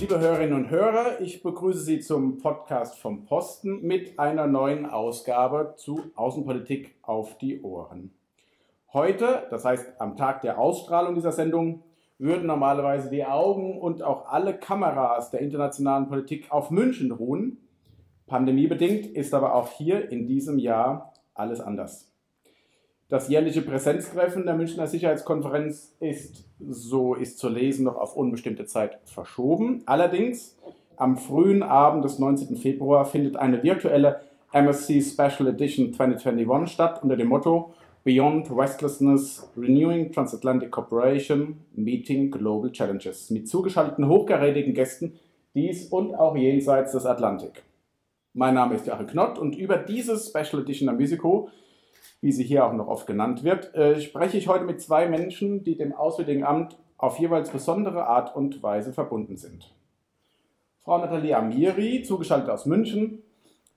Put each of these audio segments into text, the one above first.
Liebe Hörerinnen und Hörer, ich begrüße Sie zum Podcast vom Posten mit einer neuen Ausgabe zu Außenpolitik auf die Ohren. Heute, das heißt am Tag der Ausstrahlung dieser Sendung, würden normalerweise die Augen und auch alle Kameras der internationalen Politik auf München ruhen. Pandemiebedingt ist aber auch hier in diesem Jahr alles anders. Das jährliche Präsenztreffen der Münchner Sicherheitskonferenz ist, so ist zu lesen, noch auf unbestimmte Zeit verschoben. Allerdings am frühen Abend des 19. Februar findet eine virtuelle MSC Special Edition 2021 statt unter dem Motto Beyond Restlessness, Renewing Transatlantic Cooperation, Meeting Global Challenges mit zugeschalteten hochkarätigen Gästen dies und auch jenseits des Atlantik. Mein Name ist Joachim Knott und über dieses Special Edition Musico wie sie hier auch noch oft genannt wird, äh, spreche ich heute mit zwei Menschen, die dem Auswärtigen Amt auf jeweils besondere Art und Weise verbunden sind. Frau Nathalie Amiri, zugeschaltet aus München.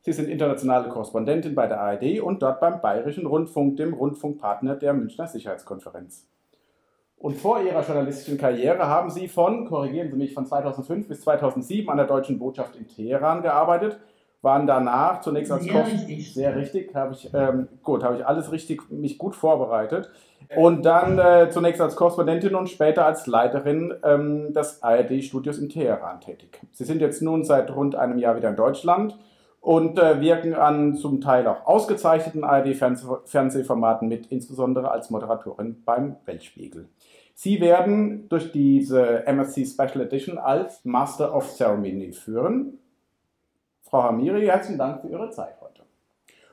Sie sind internationale Korrespondentin bei der ARD und dort beim Bayerischen Rundfunk, dem Rundfunkpartner der Münchner Sicherheitskonferenz. Und vor Ihrer journalistischen Karriere haben Sie von, korrigieren Sie mich, von 2005 bis 2007 an der Deutschen Botschaft in Teheran gearbeitet waren danach zunächst als sehr richtig. sehr richtig, habe ich ähm, gut, habe ich alles richtig mich gut vorbereitet und dann äh, zunächst als Korrespondentin und später als Leiterin ähm, des ARD-Studios in Teheran tätig. Sie sind jetzt nun seit rund einem Jahr wieder in Deutschland und äh, wirken an zum Teil auch ausgezeichneten ARD-Fernsehformaten mit, insbesondere als Moderatorin beim Weltspiegel. Sie werden durch diese MSC Special Edition als Master of Ceremony führen Frau Hamiri, herzlichen Dank für Ihre Zeit heute.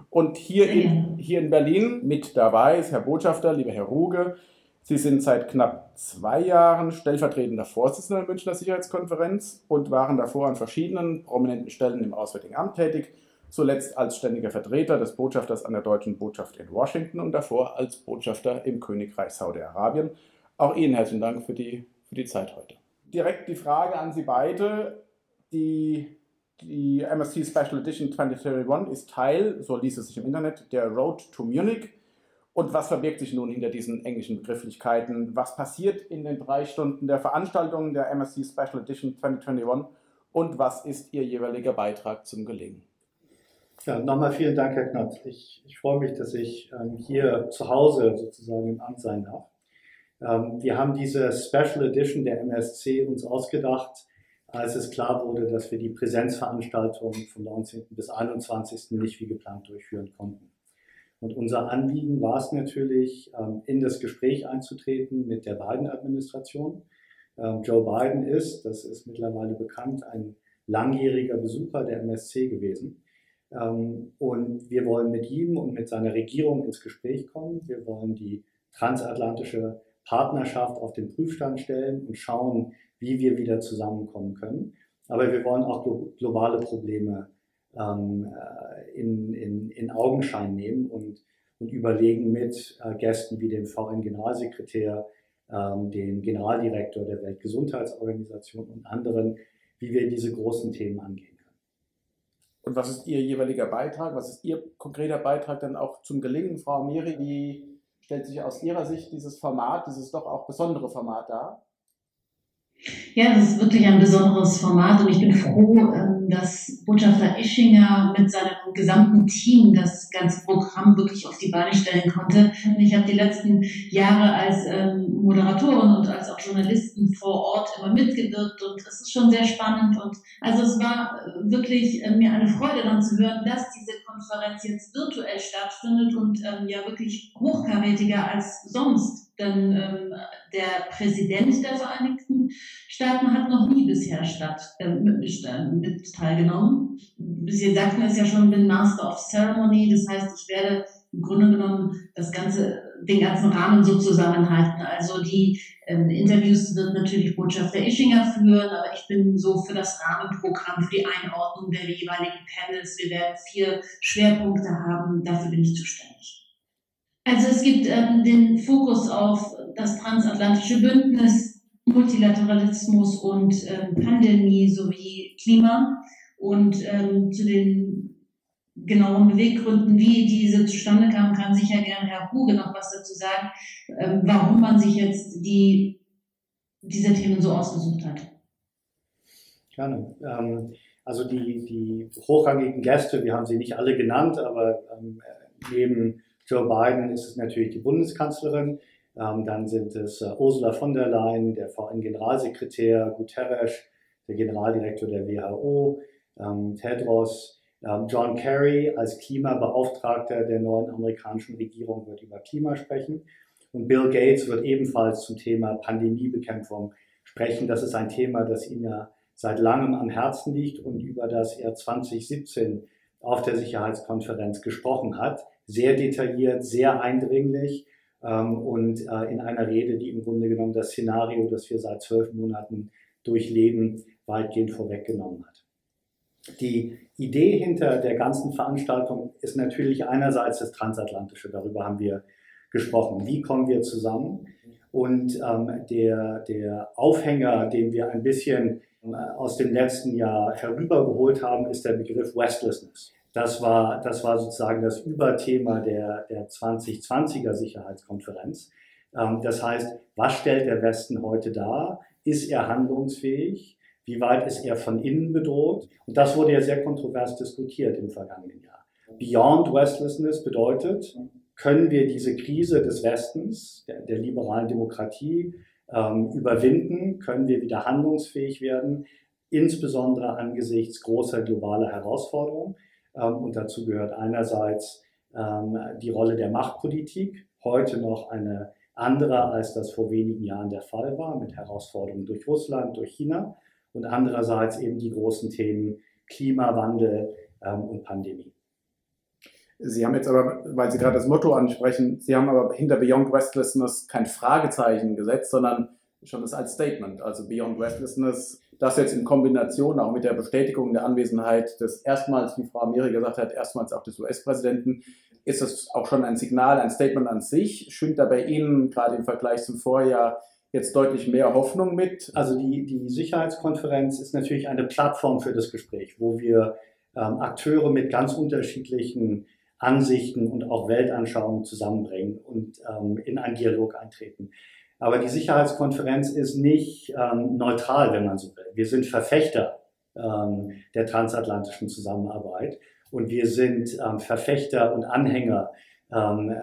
Und hier in, hier in Berlin mit dabei ist Herr Botschafter, lieber Herr Ruge. Sie sind seit knapp zwei Jahren stellvertretender Vorsitzender der Münchner Sicherheitskonferenz und waren davor an verschiedenen prominenten Stellen im Auswärtigen Amt tätig, zuletzt als ständiger Vertreter des Botschafters an der deutschen Botschaft in Washington und davor als Botschafter im Königreich Saudi-Arabien. Auch Ihnen herzlichen Dank für die, für die Zeit heute. Direkt die Frage an Sie beide. Die die MSC Special Edition 2031 ist Teil, so liest es sich im Internet, der Road to Munich. Und was verbirgt sich nun hinter diesen englischen Begrifflichkeiten? Was passiert in den drei Stunden der Veranstaltung der MSC Special Edition 2021? Und was ist Ihr jeweiliger Beitrag zum Gelingen? Ja, nochmal vielen Dank, Herr Knott. Ich, ich freue mich, dass ich ähm, hier zu Hause sozusagen im Amt sein darf. Ähm, wir haben diese Special Edition der MSC uns ausgedacht, als es klar wurde, dass wir die Präsenzveranstaltung vom 19. bis 21. nicht wie geplant durchführen konnten. Und unser Anliegen war es natürlich, ähm, in das Gespräch einzutreten mit der Biden-Administration. Ähm, Joe Biden ist, das ist mittlerweile bekannt, ein langjähriger Besucher der MSC gewesen. Ähm, und wir wollen mit ihm und mit seiner Regierung ins Gespräch kommen. Wir wollen die transatlantische Partnerschaft auf den Prüfstand stellen und schauen, wie wir wieder zusammenkommen können. Aber wir wollen auch globale Probleme ähm, äh, in, in, in Augenschein nehmen und, und überlegen mit äh, Gästen wie dem VN-Generalsekretär, ähm, dem Generaldirektor der Weltgesundheitsorganisation und anderen, wie wir diese großen Themen angehen können. Und was ist Ihr jeweiliger Beitrag? Was ist Ihr konkreter Beitrag dann auch zum Gelingen, Frau Miri? Wie stellt sich aus Ihrer Sicht dieses Format, dieses doch auch besondere Format dar? Ja, das ist wirklich ein besonderes Format und ich bin froh, ähm, dass Botschafter Ischinger mit seinem gesamten Team das ganze Programm wirklich auf die Beine stellen konnte. Ich habe die letzten Jahre als ähm, Moderatorin und als auch Journalistin vor Ort immer mitgewirkt und es ist schon sehr spannend und also es war äh, wirklich äh, mir eine Freude dann zu hören, dass diese Konferenz jetzt virtuell stattfindet und ähm, ja wirklich hochkarätiger als sonst denn ähm, der Präsident der Vereinigten Staaten hat noch nie bisher statt, äh, mit, mit teilgenommen. Sie sagten es ja schon, bin Master of Ceremony, das heißt, ich werde im Grunde genommen das ganze, den ganzen Rahmen so zusammenhalten. Also die ähm, Interviews wird natürlich Botschafter Ischinger führen, aber ich bin so für das Rahmenprogramm, für die Einordnung der jeweiligen Panels. Wir werden vier Schwerpunkte haben, dafür bin ich zuständig. Also es gibt ähm, den Fokus auf das transatlantische Bündnis, Multilateralismus und ähm, Pandemie sowie Klima. Und ähm, zu den genauen Beweggründen, wie diese zustande kam, kann sicher gerne Herr Huge noch was dazu sagen, ähm, warum man sich jetzt die, diese Themen so ausgesucht hat. Gerne. Ähm, also die, die hochrangigen Gäste, wir haben sie nicht alle genannt, aber ähm, neben Joe Biden ist es natürlich die Bundeskanzlerin. Ähm, dann sind es äh, Ursula von der Leyen, der VN-Generalsekretär Guterres, der Generaldirektor der WHO, ähm, Tedros, ähm, John Kerry als Klimabeauftragter der neuen amerikanischen Regierung wird über Klima sprechen. Und Bill Gates wird ebenfalls zum Thema Pandemiebekämpfung sprechen. Das ist ein Thema, das ihm ja seit langem am Herzen liegt und über das er 2017 auf der Sicherheitskonferenz gesprochen hat. Sehr detailliert, sehr eindringlich und äh, in einer Rede, die im Grunde genommen das Szenario, das wir seit zwölf Monaten durchleben, weitgehend vorweggenommen hat. Die Idee hinter der ganzen Veranstaltung ist natürlich einerseits das Transatlantische, darüber haben wir gesprochen. Wie kommen wir zusammen? Und ähm, der, der Aufhänger, den wir ein bisschen äh, aus dem letzten Jahr herübergeholt haben, ist der Begriff Westlessness. Das war, das war sozusagen das Überthema der, der 2020er Sicherheitskonferenz. Ähm, das heißt, was stellt der Westen heute dar? Ist er handlungsfähig? Wie weit ist er von innen bedroht? Und das wurde ja sehr kontrovers diskutiert im vergangenen Jahr. Beyond Westlessness bedeutet, können wir diese Krise des Westens, der, der liberalen Demokratie, ähm, überwinden? Können wir wieder handlungsfähig werden? Insbesondere angesichts großer globaler Herausforderungen. Ähm, und dazu gehört einerseits ähm, die Rolle der Machtpolitik, heute noch eine andere, als das vor wenigen Jahren der Fall war, mit Herausforderungen durch Russland, durch China und andererseits eben die großen Themen Klimawandel ähm, und Pandemie. Sie haben jetzt aber, weil Sie gerade das Motto ansprechen, Sie haben aber hinter Beyond Restlessness kein Fragezeichen gesetzt, sondern schon das als Statement. Also Beyond Restlessness, das jetzt in Kombination auch mit der Bestätigung der Anwesenheit des erstmals, wie Frau Amiri gesagt hat, erstmals auch des US-Präsidenten, ist das auch schon ein Signal, ein Statement an sich. Schwingt da bei Ihnen gerade im Vergleich zum Vorjahr jetzt deutlich mehr Hoffnung mit? Also die, die Sicherheitskonferenz ist natürlich eine Plattform für das Gespräch, wo wir ähm, Akteure mit ganz unterschiedlichen Ansichten und auch Weltanschauungen zusammenbringen und ähm, in einen Dialog eintreten. Aber die Sicherheitskonferenz ist nicht ähm, neutral, wenn man so will. Wir sind Verfechter ähm, der transatlantischen Zusammenarbeit und wir sind ähm, Verfechter und Anhänger ähm, äh,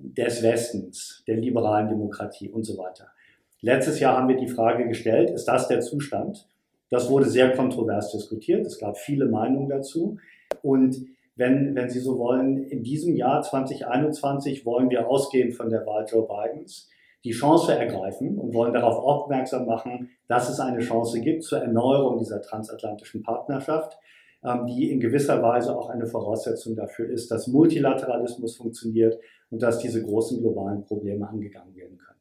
des Westens, der liberalen Demokratie und so weiter. Letztes Jahr haben wir die Frage gestellt, ist das der Zustand? Das wurde sehr kontrovers diskutiert. Es gab viele Meinungen dazu. Und wenn, wenn Sie so wollen, in diesem Jahr 2021 wollen wir ausgehend von der Wahl Joe Bidens die Chance ergreifen und wollen darauf aufmerksam machen, dass es eine Chance gibt zur Erneuerung dieser transatlantischen Partnerschaft, ähm, die in gewisser Weise auch eine Voraussetzung dafür ist, dass Multilateralismus funktioniert und dass diese großen globalen Probleme angegangen werden können.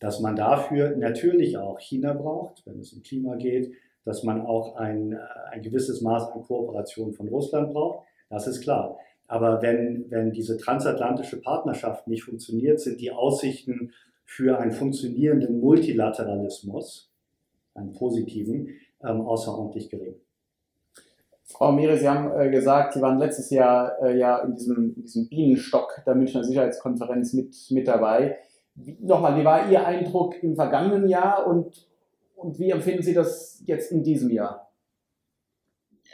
Dass man dafür natürlich auch China braucht, wenn es um Klima geht, dass man auch ein, äh, ein gewisses Maß an Kooperation von Russland braucht, das ist klar. Aber wenn, wenn diese transatlantische Partnerschaft nicht funktioniert, sind die Aussichten für einen funktionierenden Multilateralismus, einen positiven, ähm, außerordentlich gering. Frau Mire, Sie haben äh, gesagt, Sie waren letztes Jahr äh, ja in diesem, in diesem Bienenstock der Münchner Sicherheitskonferenz mit, mit dabei. Wie, nochmal, wie war Ihr Eindruck im vergangenen Jahr und, und wie empfinden Sie das jetzt in diesem Jahr?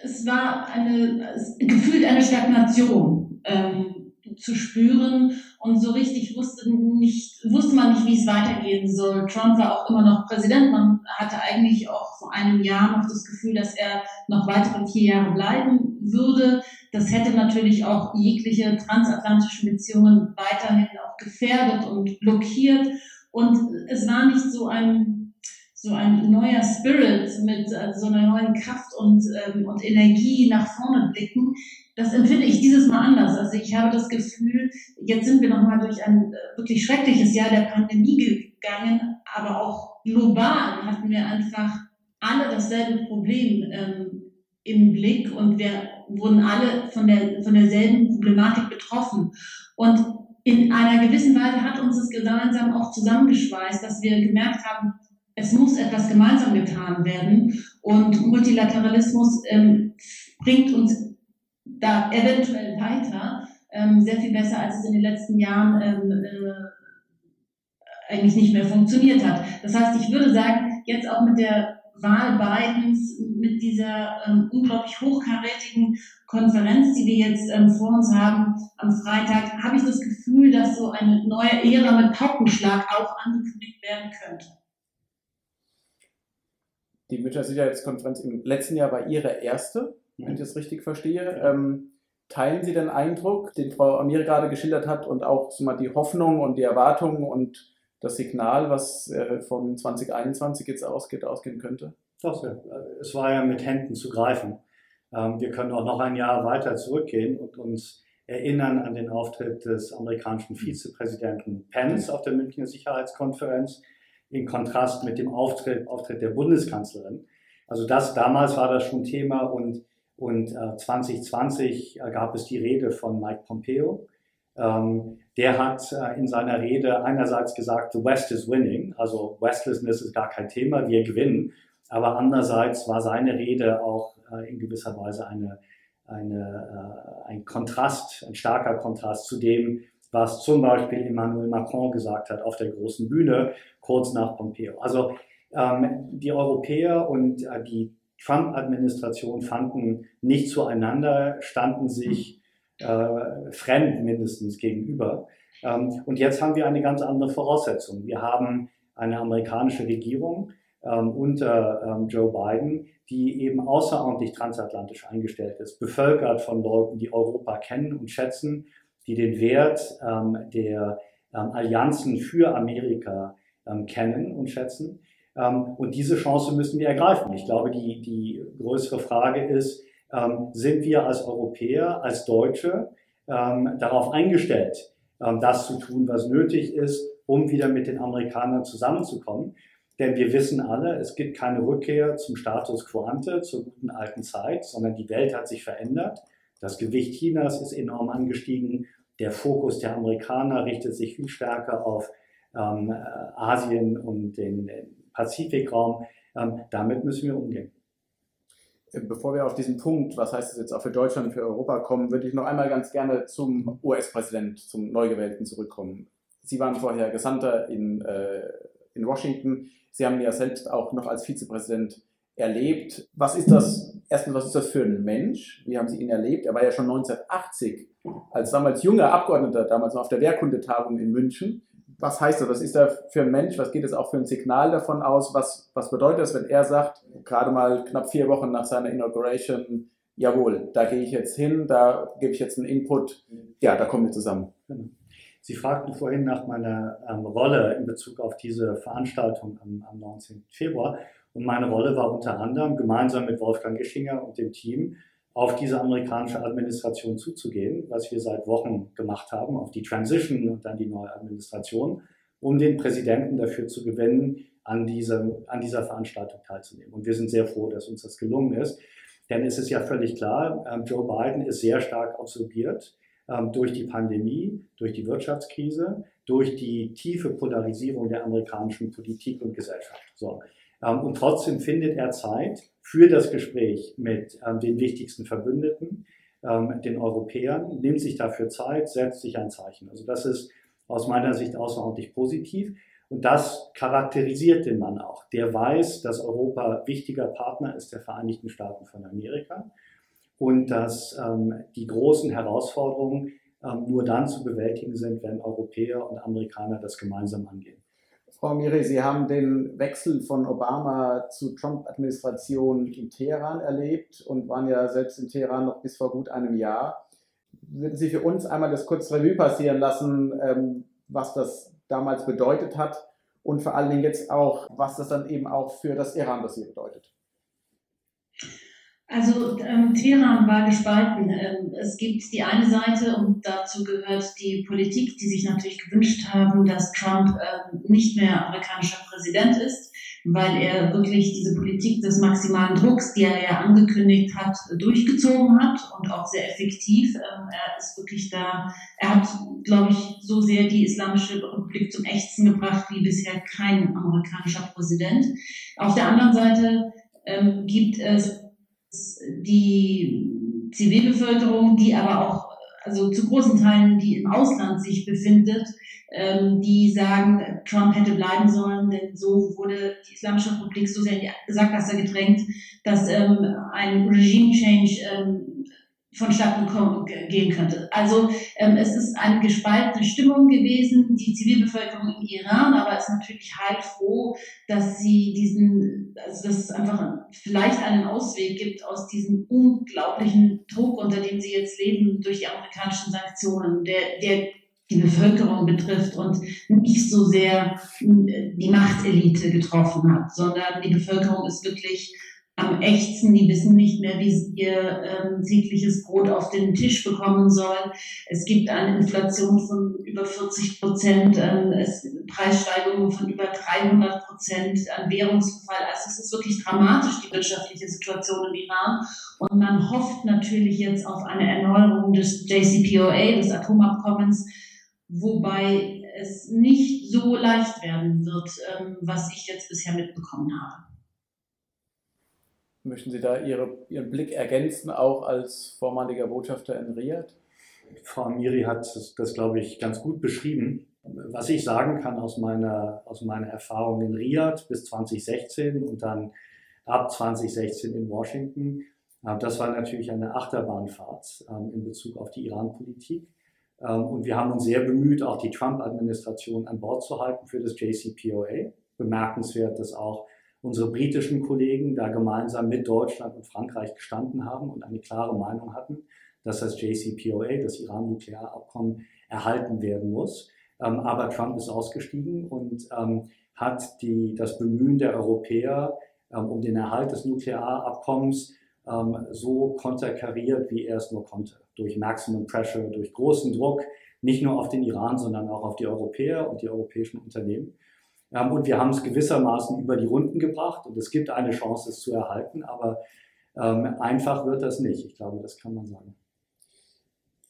es war eine, gefühlt eine Stagnation ähm, zu spüren und so richtig wusste, nicht, wusste man nicht, wie es weitergehen soll. Trump war auch immer noch Präsident. Man hatte eigentlich auch vor einem Jahr noch das Gefühl, dass er noch weitere vier Jahre bleiben würde. Das hätte natürlich auch jegliche transatlantischen Beziehungen weiterhin auch gefährdet und blockiert. Und es war nicht so ein so ein neuer Spirit mit äh, so einer neuen Kraft und, ähm, und Energie nach vorne blicken, das empfinde ich dieses Mal anders. Also ich habe das Gefühl, jetzt sind wir nochmal durch ein äh, wirklich schreckliches Jahr der Pandemie gegangen, aber auch global hatten wir einfach alle dasselbe Problem ähm, im Blick und wir wurden alle von, der, von derselben Problematik betroffen. Und in einer gewissen Weise hat uns das gemeinsam auch zusammengeschweißt, dass wir gemerkt haben, es muss etwas gemeinsam getan werden und Multilateralismus ähm, bringt uns da eventuell weiter, ähm, sehr viel besser, als es in den letzten Jahren ähm, äh, eigentlich nicht mehr funktioniert hat. Das heißt, ich würde sagen, jetzt auch mit der Wahl Bidens, mit dieser ähm, unglaublich hochkarätigen Konferenz, die wir jetzt ähm, vor uns haben am Freitag, habe ich das Gefühl, dass so eine neue Ära mit Paukenschlag auch angekündigt werden könnte. Die Münchner Sicherheitskonferenz im letzten Jahr war Ihre erste, wenn ich das richtig verstehe. Ähm, teilen Sie den Eindruck, den Frau Amir gerade geschildert hat und auch mal die Hoffnung und die Erwartungen und das Signal, was äh, von 2021 jetzt ausgeht, ausgehen könnte? Doch, es war ja mit Händen zu greifen. Ähm, wir können auch noch ein Jahr weiter zurückgehen und uns erinnern an den Auftritt des amerikanischen Vizepräsidenten Pence auf der Münchner Sicherheitskonferenz in Kontrast mit dem Auftritt, Auftritt der Bundeskanzlerin. Also das damals war das schon Thema und, und äh, 2020 äh, gab es die Rede von Mike Pompeo. Ähm, der hat äh, in seiner Rede einerseits gesagt, the West is winning, also Westlessness ist gar kein Thema, wir gewinnen. Aber andererseits war seine Rede auch äh, in gewisser Weise eine, eine, äh, ein Kontrast, ein starker Kontrast zu dem, was zum Beispiel Emmanuel Macron gesagt hat auf der großen Bühne kurz nach Pompeo. Also ähm, die Europäer und äh, die Trump-Administration fanden nicht zueinander, standen sich äh, fremd mindestens gegenüber. Ähm, und jetzt haben wir eine ganz andere Voraussetzung. Wir haben eine amerikanische Regierung ähm, unter ähm, Joe Biden, die eben außerordentlich transatlantisch eingestellt ist, bevölkert von Leuten, die Europa kennen und schätzen, die den Wert ähm, der ähm, Allianzen für Amerika ähm, kennen und schätzen. Und diese Chance müssen wir ergreifen. Ich glaube, die, die größere Frage ist, ähm, sind wir als Europäer, als Deutsche ähm, darauf eingestellt, ähm, das zu tun, was nötig ist, um wieder mit den Amerikanern zusammenzukommen. Denn wir wissen alle, es gibt keine Rückkehr zum Status quo ante, zur guten alten Zeit, sondern die Welt hat sich verändert. Das Gewicht Chinas ist enorm angestiegen. Der Fokus der Amerikaner richtet sich viel stärker auf ähm, Asien und den Pazifikraum. Ähm, damit müssen wir umgehen. Bevor wir auf diesen Punkt, was heißt das jetzt auch für Deutschland, für Europa kommen, würde ich noch einmal ganz gerne zum US-Präsident, zum Neugewählten zurückkommen. Sie waren vorher Gesandter in, äh, in Washington. Sie haben ja selbst auch noch als Vizepräsident erlebt. Was ist das, erstens, was ist das für ein Mensch? Wie haben Sie ihn erlebt? Er war ja schon 1980 als damals junger Abgeordneter, damals noch auf der Wehrkundetagung in München, was heißt das? Was ist da für ein Mensch? Was geht es auch für ein Signal davon aus? Was, was bedeutet das, wenn er sagt, gerade mal knapp vier Wochen nach seiner Inauguration, jawohl, da gehe ich jetzt hin, da gebe ich jetzt einen Input, ja, da kommen wir zusammen. Sie fragten vorhin nach meiner ähm, Rolle in Bezug auf diese Veranstaltung am, am 19. Februar. Und meine Rolle war unter anderem gemeinsam mit Wolfgang Gischinger und dem Team auf diese amerikanische Administration zuzugehen, was wir seit Wochen gemacht haben, auf die Transition und dann die neue Administration, um den Präsidenten dafür zu gewinnen, an, diesem, an dieser Veranstaltung teilzunehmen. Und wir sind sehr froh, dass uns das gelungen ist. Denn es ist ja völlig klar, ähm, Joe Biden ist sehr stark absorbiert ähm, durch die Pandemie, durch die Wirtschaftskrise, durch die tiefe Polarisierung der amerikanischen Politik und Gesellschaft. So. Ähm, und trotzdem findet er Zeit für das Gespräch mit ähm, den wichtigsten Verbündeten, ähm, den Europäern, nimmt sich dafür Zeit, setzt sich ein Zeichen. Also das ist aus meiner Sicht außerordentlich positiv. Und das charakterisiert den Mann auch. Der weiß, dass Europa wichtiger Partner ist der Vereinigten Staaten von Amerika und dass ähm, die großen Herausforderungen ähm, nur dann zu bewältigen sind, wenn Europäer und Amerikaner das gemeinsam angehen. Frau Miri, Sie haben den Wechsel von Obama zu Trump-Administration in Teheran erlebt und waren ja selbst in Teheran noch bis vor gut einem Jahr. Würden Sie für uns einmal das kurz Revue passieren lassen, ähm, was das damals bedeutet hat und vor allen Dingen jetzt auch, was das dann eben auch für das Iran-Dossier bedeutet? Also ähm, Teheran war gespalten. Ähm, es gibt die eine Seite und dazu gehört die Politik, die sich natürlich gewünscht haben, dass Trump ähm, nicht mehr amerikanischer Präsident ist, weil er wirklich diese Politik des maximalen Drucks, die er ja angekündigt hat, durchgezogen hat und auch sehr effektiv. Ähm, er ist wirklich da, er hat, glaube ich, so sehr die Islamische Republik zum Ächzen gebracht wie bisher kein amerikanischer Präsident. Auf der anderen Seite ähm, gibt es die Zivilbevölkerung, die aber auch, also zu großen Teilen, die im Ausland sich befindet, ähm, die sagen, Trump hätte bleiben sollen, denn so wurde die Islamische Republik so sehr in die Sackgasse gedrängt, dass ähm, ein Regime-Change ähm, vonstatten gehen könnte. Also ähm, es ist eine gespaltene Stimmung gewesen, die Zivilbevölkerung im Iran, aber ist natürlich heilfroh, dass sie diesen, also dass es einfach vielleicht einen Ausweg gibt aus diesem unglaublichen Druck, unter dem sie jetzt leben durch die amerikanischen Sanktionen, der, der die Bevölkerung betrifft und nicht so sehr die Machtelite getroffen hat, sondern die Bevölkerung ist wirklich am ächzen, die wissen nicht mehr, wie sie ihr ähm, tägliches Brot auf den Tisch bekommen sollen. Es gibt eine Inflation von über 40 Prozent, ähm, es, Preissteigerungen von über 300 Prozent, an Währungsverfall. Also es ist wirklich dramatisch, die wirtschaftliche Situation im Iran. Und man hofft natürlich jetzt auf eine Erneuerung des JCPOA, des Atomabkommens, wobei es nicht so leicht werden wird, ähm, was ich jetzt bisher mitbekommen habe. Möchten Sie da Ihre, Ihren Blick ergänzen, auch als vormaliger Botschafter in Riyadh? Frau Amiri hat das, das, glaube ich, ganz gut beschrieben. Was ich sagen kann aus meiner, aus meiner Erfahrung in Riyadh bis 2016 und dann ab 2016 in Washington, äh, das war natürlich eine Achterbahnfahrt ähm, in Bezug auf die Iran-Politik. Ähm, und wir haben uns sehr bemüht, auch die Trump-Administration an Bord zu halten für das JCPOA. Bemerkenswert, dass auch unsere britischen Kollegen da gemeinsam mit Deutschland und Frankreich gestanden haben und eine klare Meinung hatten, dass das JCPOA, das Iran-Nuklearabkommen, erhalten werden muss. Ähm, aber Trump ist ausgestiegen und ähm, hat die, das Bemühen der Europäer ähm, um den Erhalt des Nuklearabkommens so konterkariert, wie er es nur konnte. Durch Maximum Pressure, durch großen Druck, nicht nur auf den Iran, sondern auch auf die Europäer und die europäischen Unternehmen. Und wir haben es gewissermaßen über die Runden gebracht und es gibt eine Chance, es zu erhalten, aber ähm, einfach wird das nicht. Ich glaube, das kann man sagen.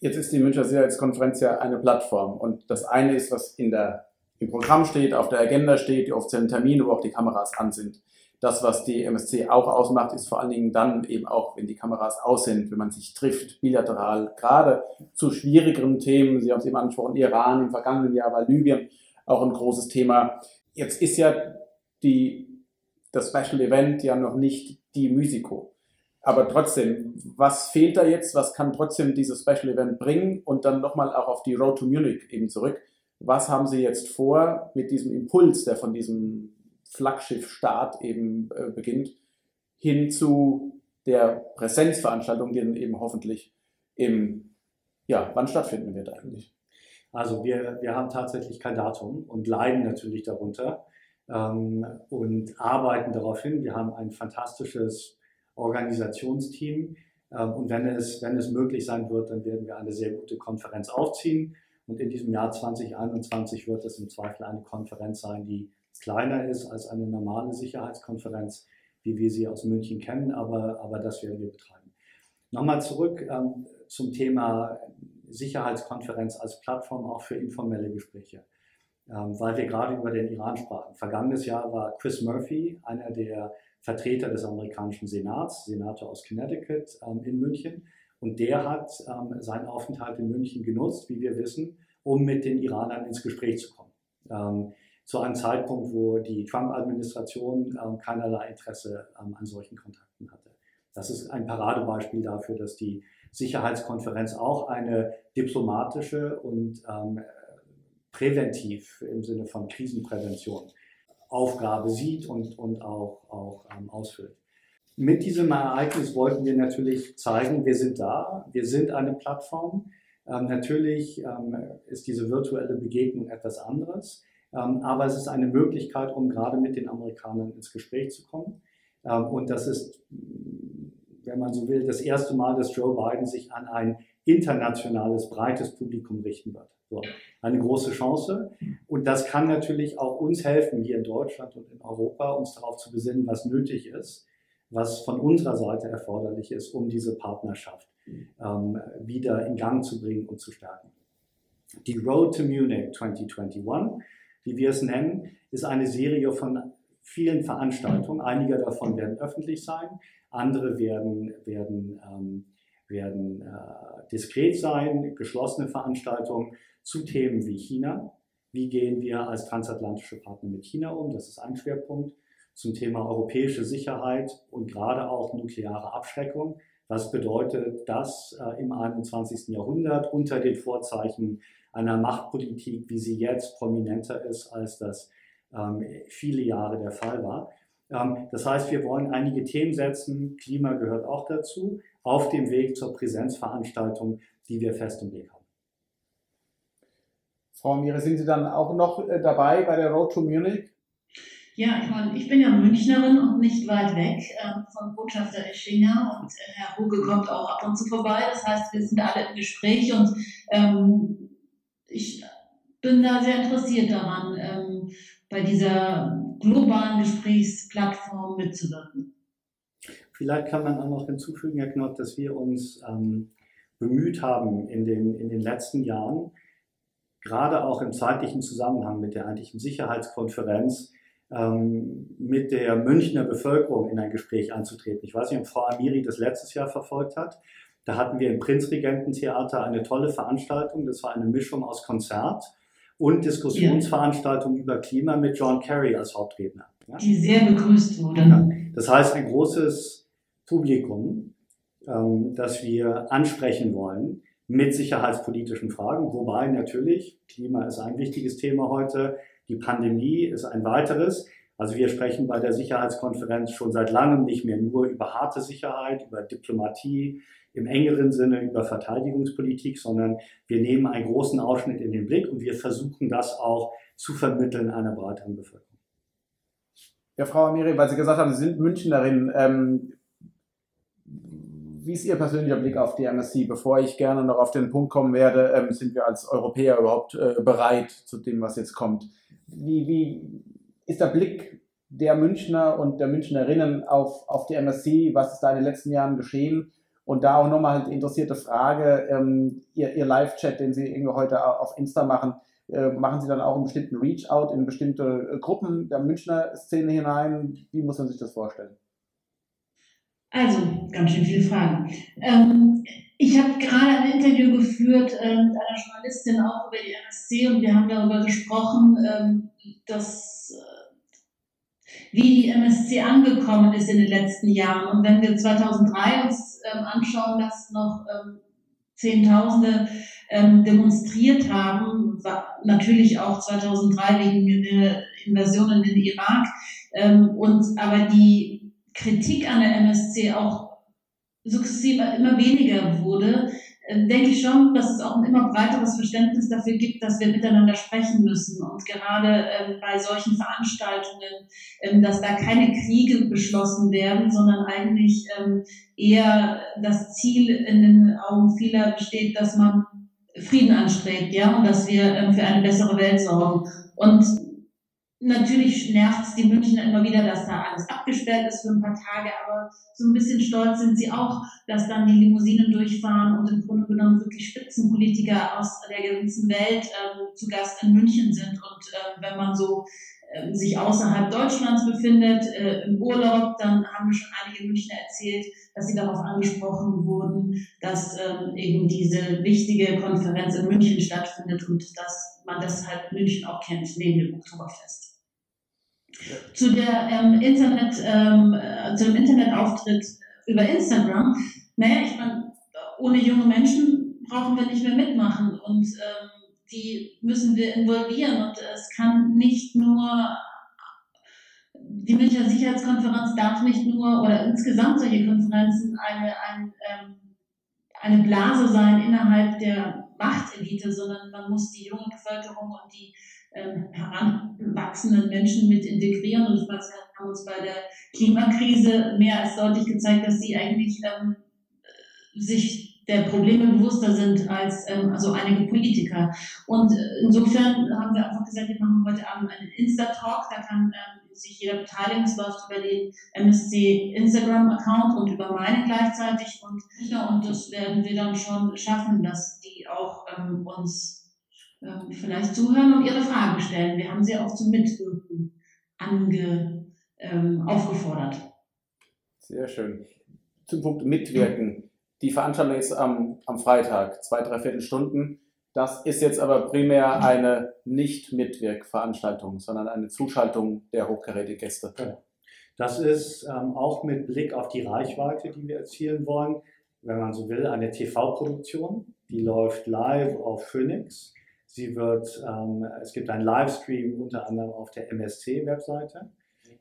Jetzt ist die Münchner Sicherheitskonferenz ja eine Plattform und das eine ist, was in der, im Programm steht, auf der Agenda steht, die offiziellen Termine, wo auch die Kameras an sind. Das, was die MSC auch ausmacht, ist vor allen Dingen dann eben auch, wenn die Kameras aus sind, wenn man sich trifft, bilateral, gerade zu schwierigeren Themen. Sie haben es eben angesprochen, Iran im vergangenen Jahr war Libyen auch ein großes Thema. Jetzt ist ja die, das Special Event ja noch nicht die Musico. Aber trotzdem, was fehlt da jetzt? Was kann trotzdem dieses Special Event bringen? Und dann nochmal auch auf die Road to Munich eben zurück. Was haben Sie jetzt vor mit diesem Impuls, der von diesem Flaggschiff-Start eben äh, beginnt, hin zu der Präsenzveranstaltung, die dann eben hoffentlich im, ja, wann stattfinden wird eigentlich? Also wir, wir haben tatsächlich kein Datum und leiden natürlich darunter ähm, und arbeiten darauf hin. Wir haben ein fantastisches Organisationsteam ähm, und wenn es, wenn es möglich sein wird, dann werden wir eine sehr gute Konferenz aufziehen. Und in diesem Jahr 2021 wird es im Zweifel eine Konferenz sein, die kleiner ist als eine normale Sicherheitskonferenz, wie wir sie aus München kennen, aber, aber das werden wir betreiben. Nochmal zurück ähm, zum Thema Sicherheitskonferenz als Plattform auch für informelle Gespräche, ähm, weil wir gerade über den Iran sprachen. Vergangenes Jahr war Chris Murphy, einer der Vertreter des amerikanischen Senats, Senator aus Connecticut ähm, in München. Und der hat ähm, seinen Aufenthalt in München genutzt, wie wir wissen, um mit den Iranern ins Gespräch zu kommen. Ähm, zu einem Zeitpunkt, wo die Trump-Administration ähm, keinerlei Interesse ähm, an solchen Kontakten hatte. Das ist ein Paradebeispiel dafür, dass die Sicherheitskonferenz auch eine diplomatische und ähm, präventiv im Sinne von Krisenprävention Aufgabe sieht und, und auch, auch ähm, ausfüllt. Mit diesem Ereignis wollten wir natürlich zeigen, wir sind da, wir sind eine Plattform. Ähm, natürlich ähm, ist diese virtuelle Begegnung etwas anderes, ähm, aber es ist eine Möglichkeit, um gerade mit den Amerikanern ins Gespräch zu kommen. Ähm, und das ist wenn man so will, das erste Mal, dass Joe Biden sich an ein internationales, breites Publikum richten wird. So, eine große Chance. Und das kann natürlich auch uns helfen, hier in Deutschland und in Europa, uns darauf zu besinnen, was nötig ist, was von unserer Seite erforderlich ist, um diese Partnerschaft ähm, wieder in Gang zu bringen und zu stärken. Die Road to Munich 2021, wie wir es nennen, ist eine Serie von vielen Veranstaltungen. Einige davon werden öffentlich sein, andere werden, werden ähm, werden äh, diskret sein, geschlossene Veranstaltungen zu Themen wie China. Wie gehen wir als transatlantische Partner mit China um? Das ist ein Schwerpunkt. Zum Thema europäische Sicherheit und gerade auch nukleare Abschreckung. Was bedeutet das äh, im 21. Jahrhundert unter den Vorzeichen einer Machtpolitik, wie sie jetzt prominenter ist, als das ähm, viele Jahre der Fall war? Ähm, das heißt, wir wollen einige Themen setzen, Klima gehört auch dazu, auf dem Weg zur Präsenzveranstaltung, die wir fest im Blick haben. Frau Mire, sind Sie dann auch noch äh, dabei bei der Road to Munich? Ja, ich meine, ich bin ja Münchnerin und nicht weit weg äh, von Botschafter Eschinger und äh, Herr Huge kommt auch ab und zu vorbei. Das heißt, wir sind alle im Gespräch und ähm, ich bin da sehr interessiert daran, ähm, bei dieser globalen Gesprächsplattform mitzuwirken. Vielleicht kann man auch noch hinzufügen, Herr Knott, dass wir uns ähm, bemüht haben in den, in den letzten Jahren, gerade auch im zeitlichen Zusammenhang mit der eigentlichen Sicherheitskonferenz, ähm, mit der Münchner Bevölkerung in ein Gespräch anzutreten. Ich weiß nicht, ob Frau Amiri das letztes Jahr verfolgt hat. Da hatten wir im Prinzregententheater eine tolle Veranstaltung. Das war eine Mischung aus Konzert und Diskussionsveranstaltung ja. über Klima mit John Kerry als Hauptredner. Ja? Die sehr begrüßt wurde. Ja. Das heißt, ein großes Publikum, ähm, das wir ansprechen wollen mit sicherheitspolitischen Fragen, wobei natürlich Klima ist ein wichtiges Thema heute, die Pandemie ist ein weiteres. Also wir sprechen bei der Sicherheitskonferenz schon seit langem nicht mehr nur über harte Sicherheit, über Diplomatie, im engeren Sinne über Verteidigungspolitik, sondern wir nehmen einen großen Ausschnitt in den Blick und wir versuchen das auch zu vermitteln einer breiteren Bevölkerung. Ja, Frau Amiri, weil Sie gesagt haben, Sie sind Münchnerin, ähm, wie ist Ihr persönlicher Blick auf die MSC? Bevor ich gerne noch auf den Punkt kommen werde, ähm, sind wir als Europäer überhaupt äh, bereit zu dem, was jetzt kommt? Wie, wie ist der Blick der Münchner und der Münchnerinnen auf, auf die MSC? Was ist da in den letzten Jahren geschehen? Und da auch nochmal halt interessierte Frage, ähm, Ihr, Ihr Live-Chat, den Sie irgendwie heute auf Insta machen, äh, machen Sie dann auch einen bestimmten Reach-out in bestimmte äh, Gruppen der Münchner Szene hinein? Wie muss man sich das vorstellen? Also, ganz schön viele Fragen. Ähm, ich habe gerade ein Interview geführt äh, mit einer Journalistin auch über die MSC und wir haben darüber gesprochen, ähm, dass wie die MSC angekommen ist in den letzten Jahren. Und wenn wir 2003 uns ähm, anschauen, dass noch ähm, Zehntausende ähm, demonstriert haben, natürlich auch 2003 wegen der Invasion in den Irak. Ähm, und aber die Kritik an der MSC auch sukzessive immer weniger wurde, denke ich schon, dass es auch ein immer breiteres Verständnis dafür gibt, dass wir miteinander sprechen müssen. Und gerade ähm, bei solchen Veranstaltungen, ähm, dass da keine Kriege beschlossen werden, sondern eigentlich ähm, eher das Ziel in den Augen vieler besteht, dass man Frieden anstrebt, ja, und dass wir ähm, für eine bessere Welt sorgen. Und Natürlich nervt es die Münchner immer wieder, dass da alles abgesperrt ist für ein paar Tage, aber so ein bisschen stolz sind sie auch, dass dann die Limousinen durchfahren und im Grunde genommen wirklich Spitzenpolitiker aus der ganzen Welt ähm, zu Gast in München sind. Und äh, wenn man so äh, sich außerhalb Deutschlands befindet, äh, im Urlaub, dann haben schon einige Münchner erzählt, dass sie darauf angesprochen wurden, dass ähm, eben diese wichtige Konferenz in München stattfindet und dass man deshalb München auch kennt, neben dem Oktoberfest. Zu der ähm, Internet, ähm, äh, zum Internetauftritt über Instagram. Naja, ich meine, ohne junge Menschen brauchen wir nicht mehr mitmachen und ähm, die müssen wir involvieren und es kann nicht nur die Münchner Sicherheitskonferenz darf nicht nur oder insgesamt solche Konferenzen eine, ein, ähm, eine Blase sein innerhalb der Machtelite, sondern man muss die junge Bevölkerung und die heranwachsenden Menschen mit integrieren. Und wir haben uns bei der Klimakrise mehr als deutlich gezeigt, dass sie eigentlich ähm, sich der Probleme bewusster sind als ähm, also einige Politiker. Und äh, insofern haben wir einfach gesagt, wir machen heute Abend einen Insta-Talk, da kann ähm, sich jeder beteiligen. Es läuft über den MSC Instagram-Account und über meinen gleichzeitig. Und, ja, und das werden wir dann schon schaffen, dass die auch ähm, uns ähm, vielleicht zuhören und ihre Fragen stellen. Wir haben sie auch zum Mitwirken ange, ähm, aufgefordert. Sehr schön. Zum Punkt Mitwirken. Die Veranstaltung ist am, am Freitag, zwei, dreiviertel Stunden. Das ist jetzt aber primär eine Nicht-Mitwirk-Veranstaltung, sondern eine Zuschaltung der Hochkarätigäste. Ja. Das ist ähm, auch mit Blick auf die Reichweite, die wir erzielen wollen, wenn man so will, eine TV-Produktion. Die läuft live auf Phoenix. Sie wird, ähm, es gibt einen Livestream unter anderem auf der MSC-Webseite.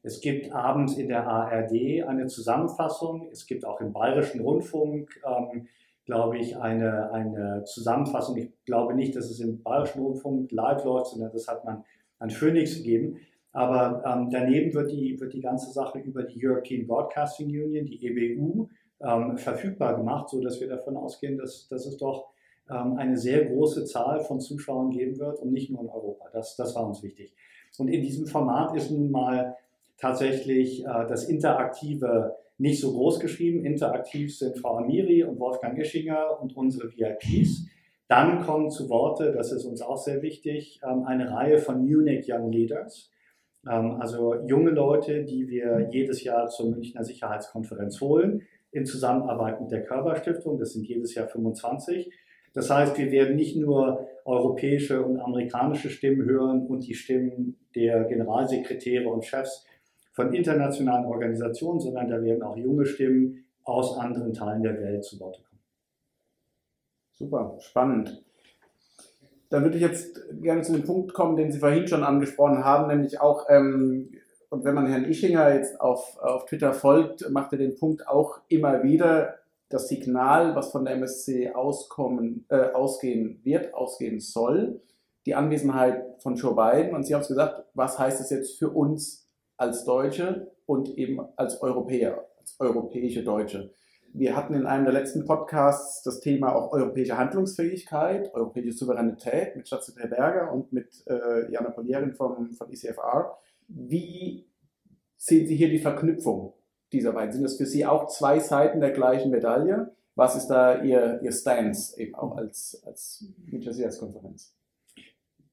Es gibt abends in der ARD eine Zusammenfassung. Es gibt auch im Bayerischen Rundfunk, ähm, glaube ich, eine, eine Zusammenfassung. Ich glaube nicht, dass es im Bayerischen Rundfunk live läuft, sondern das hat man an Phoenix gegeben. Aber ähm, daneben wird die, wird die ganze Sache über die European Broadcasting Union, die EBU, ähm, verfügbar gemacht, sodass wir davon ausgehen, dass, dass es doch ähm, eine sehr große Zahl von Zuschauern geben wird und nicht nur in Europa. Das, das war uns wichtig. Und in diesem Format ist nun mal tatsächlich äh, das Interaktive nicht so groß geschrieben. Interaktiv sind Frau Amiri und Wolfgang Ischinger und unsere VIPs. Dann kommen zu Worte, das ist uns auch sehr wichtig, ähm, eine Reihe von Munich Young Leaders. Ähm, also junge Leute, die wir jedes Jahr zur Münchner Sicherheitskonferenz holen, in Zusammenarbeit mit der Körperstiftung. Das sind jedes Jahr 25. Das heißt, wir werden nicht nur europäische und amerikanische Stimmen hören und die Stimmen der Generalsekretäre und Chefs von internationalen Organisationen, sondern da werden auch junge Stimmen aus anderen Teilen der Welt zu Wort kommen. Super, spannend. Dann würde ich jetzt gerne zu dem Punkt kommen, den Sie vorhin schon angesprochen haben, nämlich auch, ähm, und wenn man Herrn Ischinger jetzt auf, auf Twitter folgt, macht er den Punkt auch immer wieder, das Signal, was von der MSC auskommen, äh, ausgehen wird, ausgehen soll, die Anwesenheit von Joe Biden. Und Sie haben es gesagt, was heißt das jetzt für uns als Deutsche und eben als Europäer, als europäische Deutsche. Wir hatten in einem der letzten Podcasts das Thema auch europäische Handlungsfähigkeit, europäische Souveränität mit Staatssekretär Berger und mit äh, Jana Polierin vom, von ECFR. Wie sehen Sie hier die Verknüpfung dieser beiden? Sind das für Sie auch zwei Seiten der gleichen Medaille? Was ist da Ihr, Ihr Stance eben auch als, als Münchner Sicherheitskonferenz?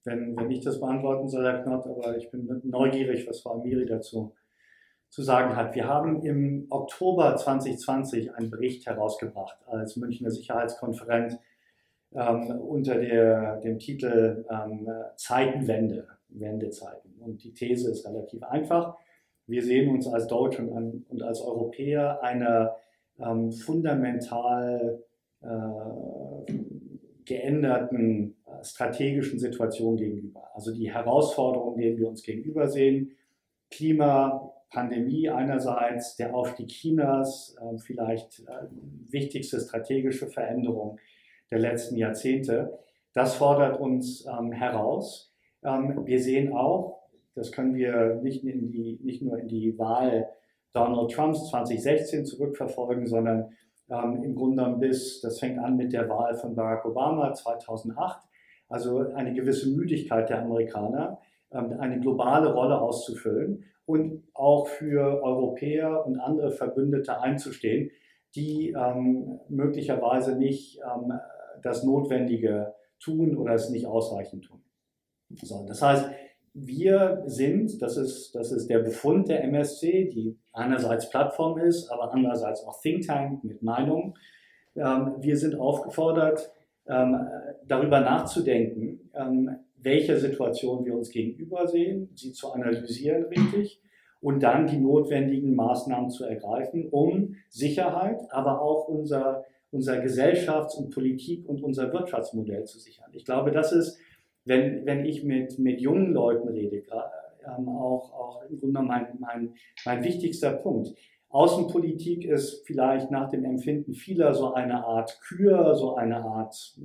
wenn, wenn ich das beantworten soll, Herr Knott, aber ich bin neugierig, was Frau Amiri dazu zu sagen hat. Wir haben im Oktober 2020 einen Bericht herausgebracht als Münchner Sicherheitskonferenz ähm, unter der, dem Titel ähm, Zeitenwende, Wendezeiten. Und die These ist relativ einfach. Wir sehen uns als Deutsche und, und als Europäer einer ähm, fundamental äh, geänderten äh, strategischen Situation gegenüber. Also die Herausforderungen, denen wir uns gegenüber sehen, Klima, Pandemie einerseits, der Aufstieg Chinas, äh, vielleicht äh, wichtigste strategische Veränderung der letzten Jahrzehnte, das fordert uns ähm, heraus. Ähm, wir sehen auch, das können wir nicht, in die, nicht nur in die Wahl Donald Trumps 2016 zurückverfolgen, sondern ähm, im Grunde bis, das fängt an mit der Wahl von Barack Obama 2008, also eine gewisse Müdigkeit der Amerikaner, ähm, eine globale Rolle auszufüllen und auch für Europäer und andere Verbündete einzustehen, die ähm, möglicherweise nicht ähm, das Notwendige tun oder es nicht ausreichend tun. So, das heißt, wir sind, das ist, das ist der Befund der MSC, die einerseits Plattform ist, aber andererseits auch Think Tank mit Meinung. Ähm, wir sind aufgefordert, ähm, darüber nachzudenken, ähm, welcher Situation wir uns gegenüber sehen, sie zu analysieren richtig und dann die notwendigen Maßnahmen zu ergreifen, um Sicherheit, aber auch unser, unser Gesellschafts- und Politik- und unser Wirtschaftsmodell zu sichern. Ich glaube, das ist wenn, wenn ich mit, mit jungen Leuten rede, ähm, auch, auch im Grunde mein, mein, mein wichtigster Punkt. Außenpolitik ist vielleicht nach dem Empfinden vieler so eine Art Kür, so eine Art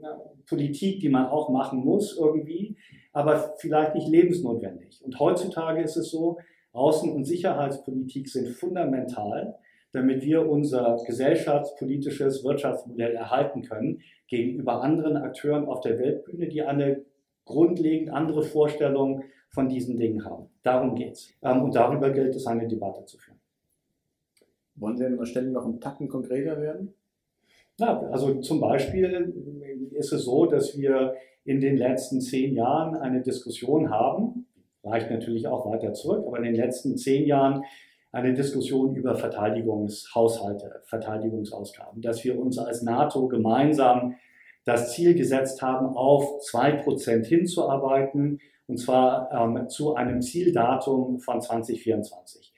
ja, Politik, die man auch machen muss irgendwie, aber vielleicht nicht lebensnotwendig. Und heutzutage ist es so, Außen- und Sicherheitspolitik sind fundamental damit wir unser gesellschaftspolitisches Wirtschaftsmodell erhalten können gegenüber anderen Akteuren auf der Weltbühne, die eine grundlegend andere Vorstellung von diesen Dingen haben. Darum geht es. Ähm, und darüber gilt es, eine Debatte zu führen. Wollen Sie an der Stelle noch einen Tacken konkreter werden? Ja, also zum Beispiel ist es so, dass wir in den letzten zehn Jahren eine Diskussion haben, reicht natürlich auch weiter zurück, aber in den letzten zehn Jahren eine Diskussion über Verteidigungshaushalte, Verteidigungsausgaben, dass wir uns als NATO gemeinsam das Ziel gesetzt haben, auf zwei Prozent hinzuarbeiten, und zwar ähm, zu einem Zieldatum von 2024.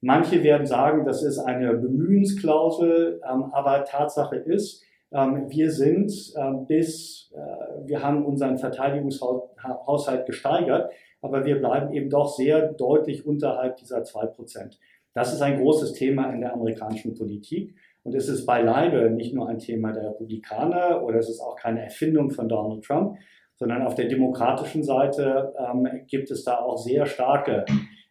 Manche werden sagen, das ist eine Bemühensklausel, ähm, aber Tatsache ist, ähm, wir sind ähm, bis, äh, wir haben unseren Verteidigungshaushalt gesteigert, aber wir bleiben eben doch sehr deutlich unterhalb dieser zwei Prozent. Das ist ein großes Thema in der amerikanischen Politik. Und es ist beileibe nicht nur ein Thema der Republikaner oder es ist auch keine Erfindung von Donald Trump, sondern auf der demokratischen Seite ähm, gibt es da auch sehr starke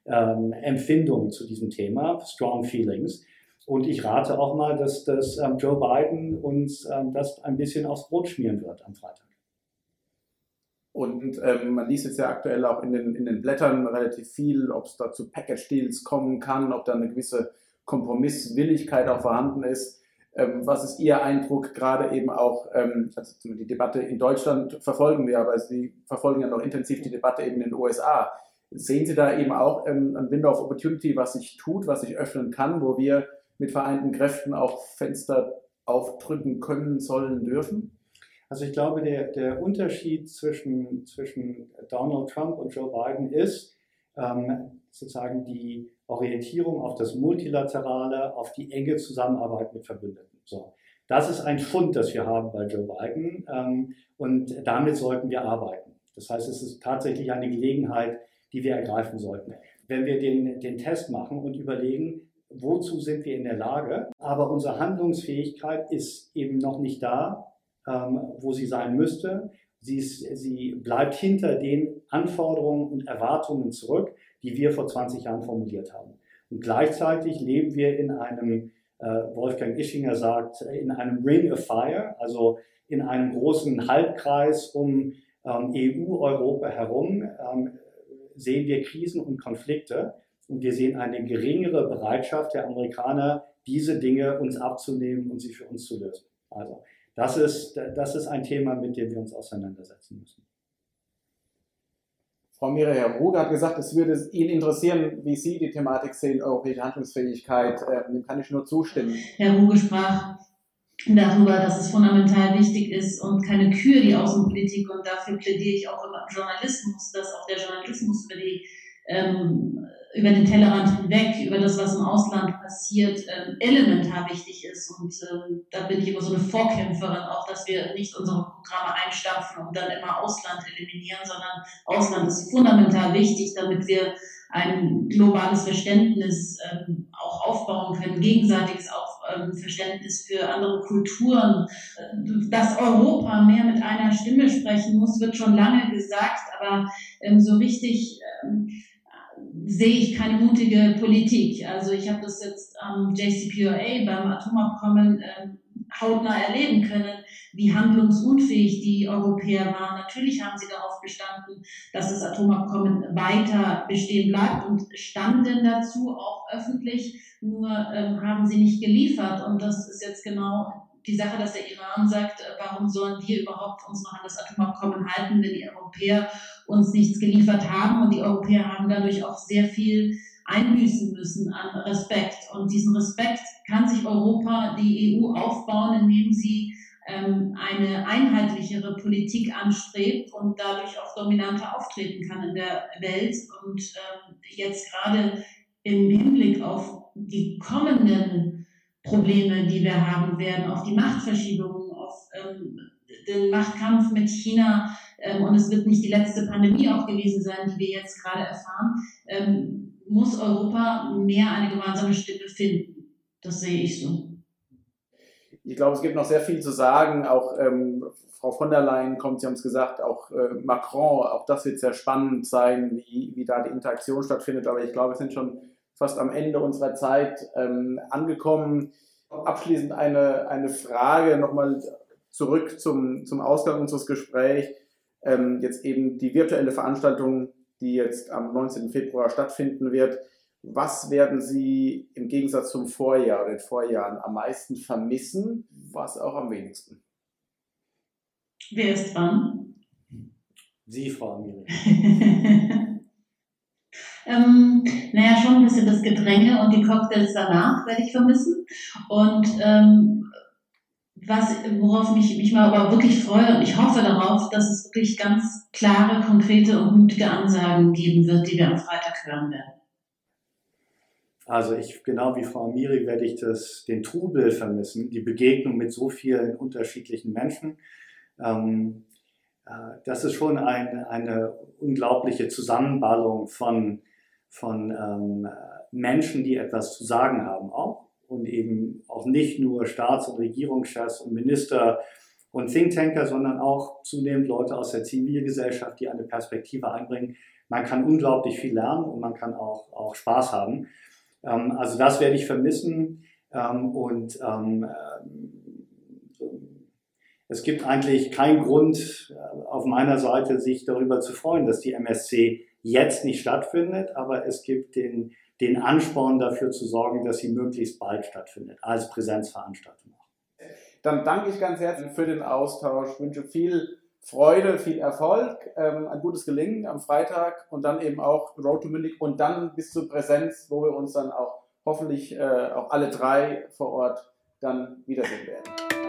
ähm, Empfindungen zu diesem Thema, Strong Feelings. Und ich rate auch mal, dass, dass ähm, Joe Biden uns ähm, das ein bisschen aufs Brot schmieren wird am Freitag. Und ähm, man liest jetzt ja aktuell auch in den, in den Blättern relativ viel, ob es da zu Package-Deals kommen kann, ob da eine gewisse Kompromisswilligkeit auch vorhanden ist. Ähm, was ist Ihr Eindruck, gerade eben auch, ähm, also die Debatte in Deutschland verfolgen wir, aber Sie verfolgen ja noch intensiv die Debatte eben in den USA. Sehen Sie da eben auch ähm, ein Window of Opportunity, was sich tut, was sich öffnen kann, wo wir mit vereinten Kräften auch Fenster aufdrücken können, sollen, dürfen? Also ich glaube, der, der Unterschied zwischen, zwischen Donald Trump und Joe Biden ist ähm, sozusagen die Orientierung auf das Multilaterale, auf die enge Zusammenarbeit mit Verbündeten. So. Das ist ein Fund, das wir haben bei Joe Biden ähm, und damit sollten wir arbeiten. Das heißt, es ist tatsächlich eine Gelegenheit, die wir ergreifen sollten. Wenn wir den, den Test machen und überlegen, wozu sind wir in der Lage, aber unsere Handlungsfähigkeit ist eben noch nicht da, ähm, wo sie sein müsste. Sie, ist, sie bleibt hinter den Anforderungen und Erwartungen zurück, die wir vor 20 Jahren formuliert haben. Und gleichzeitig leben wir in einem, äh, Wolfgang Ischinger sagt, in einem Ring of Fire, also in einem großen Halbkreis um ähm, EU, Europa herum, ähm, sehen wir Krisen und Konflikte und wir sehen eine geringere Bereitschaft der Amerikaner, diese Dinge uns abzunehmen und sie für uns zu lösen. Also das ist, das ist ein Thema, mit dem wir uns auseinandersetzen müssen. Frau Mire, Herr Ruge hat gesagt, es würde ihn interessieren, wie Sie die Thematik sehen, europäische Handlungsfähigkeit. Äh, dem kann ich nur zustimmen. Herr Ruge sprach darüber, dass es fundamental wichtig ist und keine Kür die Außenpolitik und dafür plädiere ich auch im Journalismus, dass auch der Journalismus über die ähm, über den Tellerrand hinweg, über das, was im Ausland passiert, ähm, elementar wichtig ist. Und ähm, da bin ich immer so eine Vorkämpferin auch, dass wir nicht unsere Programme einstampfen und dann immer Ausland eliminieren, sondern Ausland ist fundamental wichtig, damit wir ein globales Verständnis ähm, auch aufbauen können, gegenseitiges auch, ähm, Verständnis für andere Kulturen. Dass Europa mehr mit einer Stimme sprechen muss, wird schon lange gesagt, aber ähm, so richtig ähm, sehe ich keine mutige Politik. Also ich habe das jetzt am JCPOA beim Atomabkommen äh, hautnah erleben können, wie handlungsunfähig die Europäer waren. Natürlich haben sie darauf bestanden, dass das Atomabkommen weiter bestehen bleibt und standen dazu auch öffentlich, nur ähm, haben sie nicht geliefert. Und das ist jetzt genau die Sache, dass der Iran sagt, äh, warum sollen wir überhaupt uns noch an das Atomabkommen halten, wenn die Europäer uns nichts geliefert haben und die Europäer haben dadurch auch sehr viel einbüßen müssen an Respekt. Und diesen Respekt kann sich Europa, die EU aufbauen, indem sie ähm, eine einheitlichere Politik anstrebt und dadurch auch dominanter auftreten kann in der Welt. Und ähm, jetzt gerade im Hinblick auf die kommenden Probleme, die wir haben werden, auf die Machtverschiebungen, auf ähm, den Machtkampf mit China. Ähm, und es wird nicht die letzte Pandemie auch gewesen sein, die wir jetzt gerade erfahren, ähm, muss Europa mehr eine gemeinsame Stimme finden. Das sehe ich so. Ich glaube, es gibt noch sehr viel zu sagen. Auch ähm, Frau von der Leyen kommt, Sie haben es gesagt, auch äh, Macron, auch das wird sehr spannend sein, wie, wie da die Interaktion stattfindet. Aber ich glaube, es sind schon fast am Ende unserer Zeit ähm, angekommen. Abschließend eine, eine Frage nochmal zurück zum, zum Ausgang unseres Gesprächs. Ähm, jetzt eben die virtuelle Veranstaltung, die jetzt am 19. Februar stattfinden wird. Was werden Sie im Gegensatz zum Vorjahr oder den Vorjahren am meisten vermissen? Was auch am wenigsten? Wer ist dran? Sie, Frau Amiri. Ähm, naja, schon ein bisschen das Gedränge und die Cocktails danach werde ich vermissen. Und ähm, was, worauf mich, mich mal aber wirklich freue und ich hoffe darauf, dass es wirklich ganz klare, konkrete und mutige Ansagen geben wird, die wir am Freitag hören werden. Also ich, genau wie Frau Miri, werde ich das, den Trubel vermissen, die Begegnung mit so vielen unterschiedlichen Menschen. Ähm, äh, das ist schon ein, eine unglaubliche Zusammenballung von, von ähm, Menschen, die etwas zu sagen haben auch und eben auch nicht nur Staats- und Regierungschefs und Minister und Thinktanker, sondern auch zunehmend Leute aus der Zivilgesellschaft, die eine Perspektive einbringen. Man kann unglaublich viel lernen und man kann auch, auch Spaß haben. Ähm, also das werde ich vermissen ähm, und ähm, es gibt eigentlich keinen Grund äh, auf meiner Seite, sich darüber zu freuen, dass die MSC jetzt nicht stattfindet, aber es gibt den den Ansporn dafür zu sorgen, dass sie möglichst bald stattfindet, als Präsenzveranstaltung. Dann danke ich ganz herzlich für den Austausch, wünsche viel Freude, viel Erfolg, ähm, ein gutes Gelingen am Freitag und dann eben auch Road to Munich und dann bis zur Präsenz, wo wir uns dann auch hoffentlich äh, auch alle drei vor Ort dann wiedersehen werden.